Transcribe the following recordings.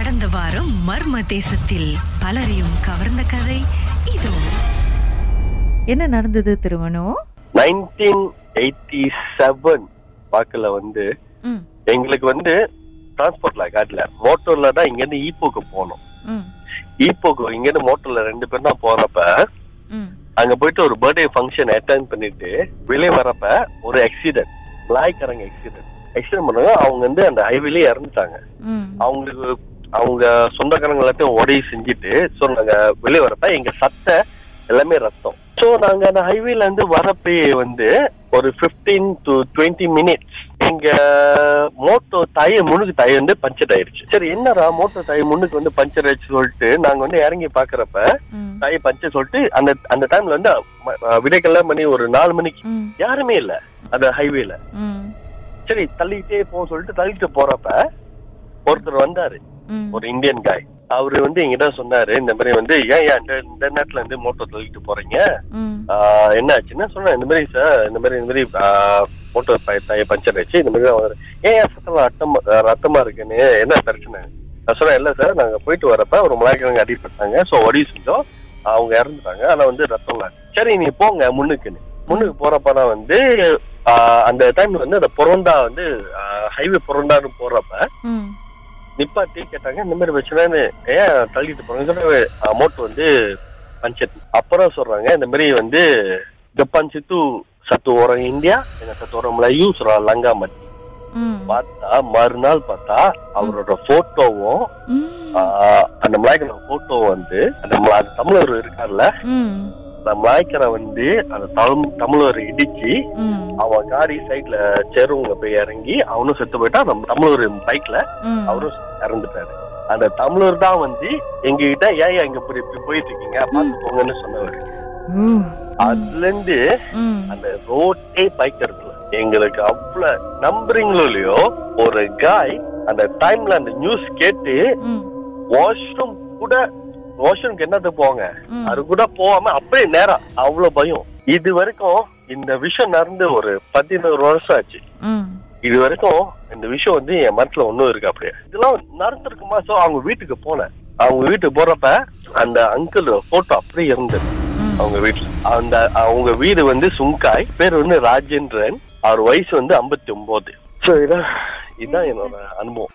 கடந்த வாரம் மர்ம தேசத்தில் பலரையும் கவர்ந்த கதை இதோ. என்ன நடந்தது திருமணம் நைன்டீன் எயிட்டி செவன் வாக்குல வந்து எங்களுக்கு வந்து டிரான்ஸ்போர்ட்ல காட்டல. மோட்டோர்ல தான் இங்க இருந்து ஈப்போக்கு போனோம். ஈப்போக்கு இங்க இருந்து மோட்டோர்ல ரெண்டு பேரும் தான் போறப்ப அங்க போயிட்டு ஒரு பர்த்டே ஃபங்க்ஷன் அட்டென்ட் பண்ணிட்டு வெளியே வரப்ப ஒரு ஆக்சிடென்ட் லாய்க்காரங்க ஆக்சிடென்ட் ஆக்சிடென்ட் பண்ணாங்க அவங்க வந்து அந்த ஹைவேலயே இறந்துட்டாங்க. அவங்களுக்கு அவங்க சொந்தக்காரங்க எல்லாத்தையும் உதவி செஞ்சுட்டு ஸோ நாங்க வெளியே வரப்ப எங்க சட்டை எல்லாமே ரத்தம். ஸோ நாங்க அந்த ஹைவேல இருந்து வரப்பே வந்து ஒரு 15 டு டுவெண்ட்டி மினிட்ஸ் எங்க மோட்டோ டயர் முன்னுக்கு டயர் வந்து பஞ்சர் ஆயிருச்சு. சரி என்னடா மோட்டோ டயர் முன்னுக்கு வந்து பஞ்சர் ஆயிடுச்சு சொல்லிட்டு நாங்க வந்து இறங்கி பாக்குறப்ப டயர் பஞ்சர் சொல்லிட்டு அந்த அந்த டைம்ல வந்து விடைக்கெல்லாம் மணி ஒரு நாலு மணிக்கு. யாருமே இல்ல அந்த ஹைவேல சரி தள்ளிக்கிட்டே போக சொல்லிட்டு தள்ளிட்டு போறப்ப ஒருத்தர் வந்தாரு. ஒரு இந்தியன் காய் அவரு வந்து எங்கிட்ட சொன்னாரு இந்த மாதிரி வந்து ஏன் ஏன் இந்த நேரத்துல இருந்து மோட்டோ தள்ளிட்டு போறீங்க? என்ன ஆச்சுன்னா சொன்னேன் இந்த மாதிரி சார் இந்த மாதிரி இந்த மாதிரி மோட்டோ டயர் பஞ்சர் ஆச்சு இந்த மாதிரி வந்தாரு. ஏன் சத்தம் ரத்தம் ரத்தமா இருக்குன்னு என்ன பிரச்சனை? நான் சொன்னேன் இல்ல சார் நாங்க போயிட்டு வரப்ப ஒரு மலாய்க்காரங்க அடிப்பட்டாங்க சோ ஒடி செஞ்சோம் அவங்க இறந்துட்டாங்க ஆனா வந்து ரத்தம். சரி நீ போங்க முன்னுக்குன்னு. முன்னுக்கு போறப்ப வந்து அந்த டைம்ல வந்து அந்த பொறண்டா வந்து ஹைவே பொறண்டான்னு போறப்ப நிப்பாட்டி கேட்டாங்க இந்த மாதிரி பிரச்சனைன்னு ஏன் தள்ளிட்டு போறாங்க அமௌண்ட் வந்து பஞ்சர் அப்புறம் சொல்றாங்க இந்த மாதிரி வந்து ஜப்பான் சித்து சத்து orang இந்தியா எங்க சத்து orang Melayu சொல்றாங்க லங்கா மத்தி பார்த்தா மறுநாள் பார்த்தா அவரோட போட்டோவும் அந்த மலாய்க்கர போட்டோ வந்து அந்த தமிழர் இருக்கார்ல அந்த மலாய்க்கரை வந்து அந்த தமிழ் தமிழர் இடிச்சு அவன் காரி சைட்ல செருவுங்க போய் இறங்கி அவனும் செத்து போயிட்டா நம்ம தமிழர் பைக்ல. அவரும் இறந்துட்டாரு. அந்த தமிழர் தான் வந்து எங்க கிட்ட ஏன் இங்க இப்படி இப்படி போயிட்டு இருக்கீங்க பார்த்து போங்கன்னு சொன்னவர். அதுல இருந்து அந்த ரோட்டே பைக் இருக்குல்ல. எங்களுக்கு அவ்வளவு நம்புறீங்களோ இல்லையோ ஒரு காய் அந்த டைம்ல அந்த நியூஸ் கேட்டு வாஷ்ரூம் கூட வாஷ்ரூம்க்கு என்னது போங்க ம். அது கூட போகாம அப்படியே நேரம் அவ்வளவு பயம். இது வரைக்கும் இந்த விஷயம் நடந்து ஒரு பதினோரு வருஷம் ஆச்சு. ம், இது வரைக்கும் இந்த விஷயம் வந்து என் மனசுல ஒண்ணும் இருக்கு அப்படியே. இதெல்லாம் நடந்திருக்குமா? சோ அவங்க வீட்டுக்கு போனேன். அவங்க வீட்டுக்கு போறப்ப அந்த அங்கிள் போட்டோ அப்படியே இருந்தது. அவங்க வீட்டுல. அந்த அவங்க வீடு வந்து சுங்காய். பேர் வந்து ராஜேந்திரன். அவர் வயசு வந்து 59 ஒன்பது சோ இதான் இதான் என்னோட அனுபவம்.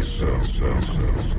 Sensations.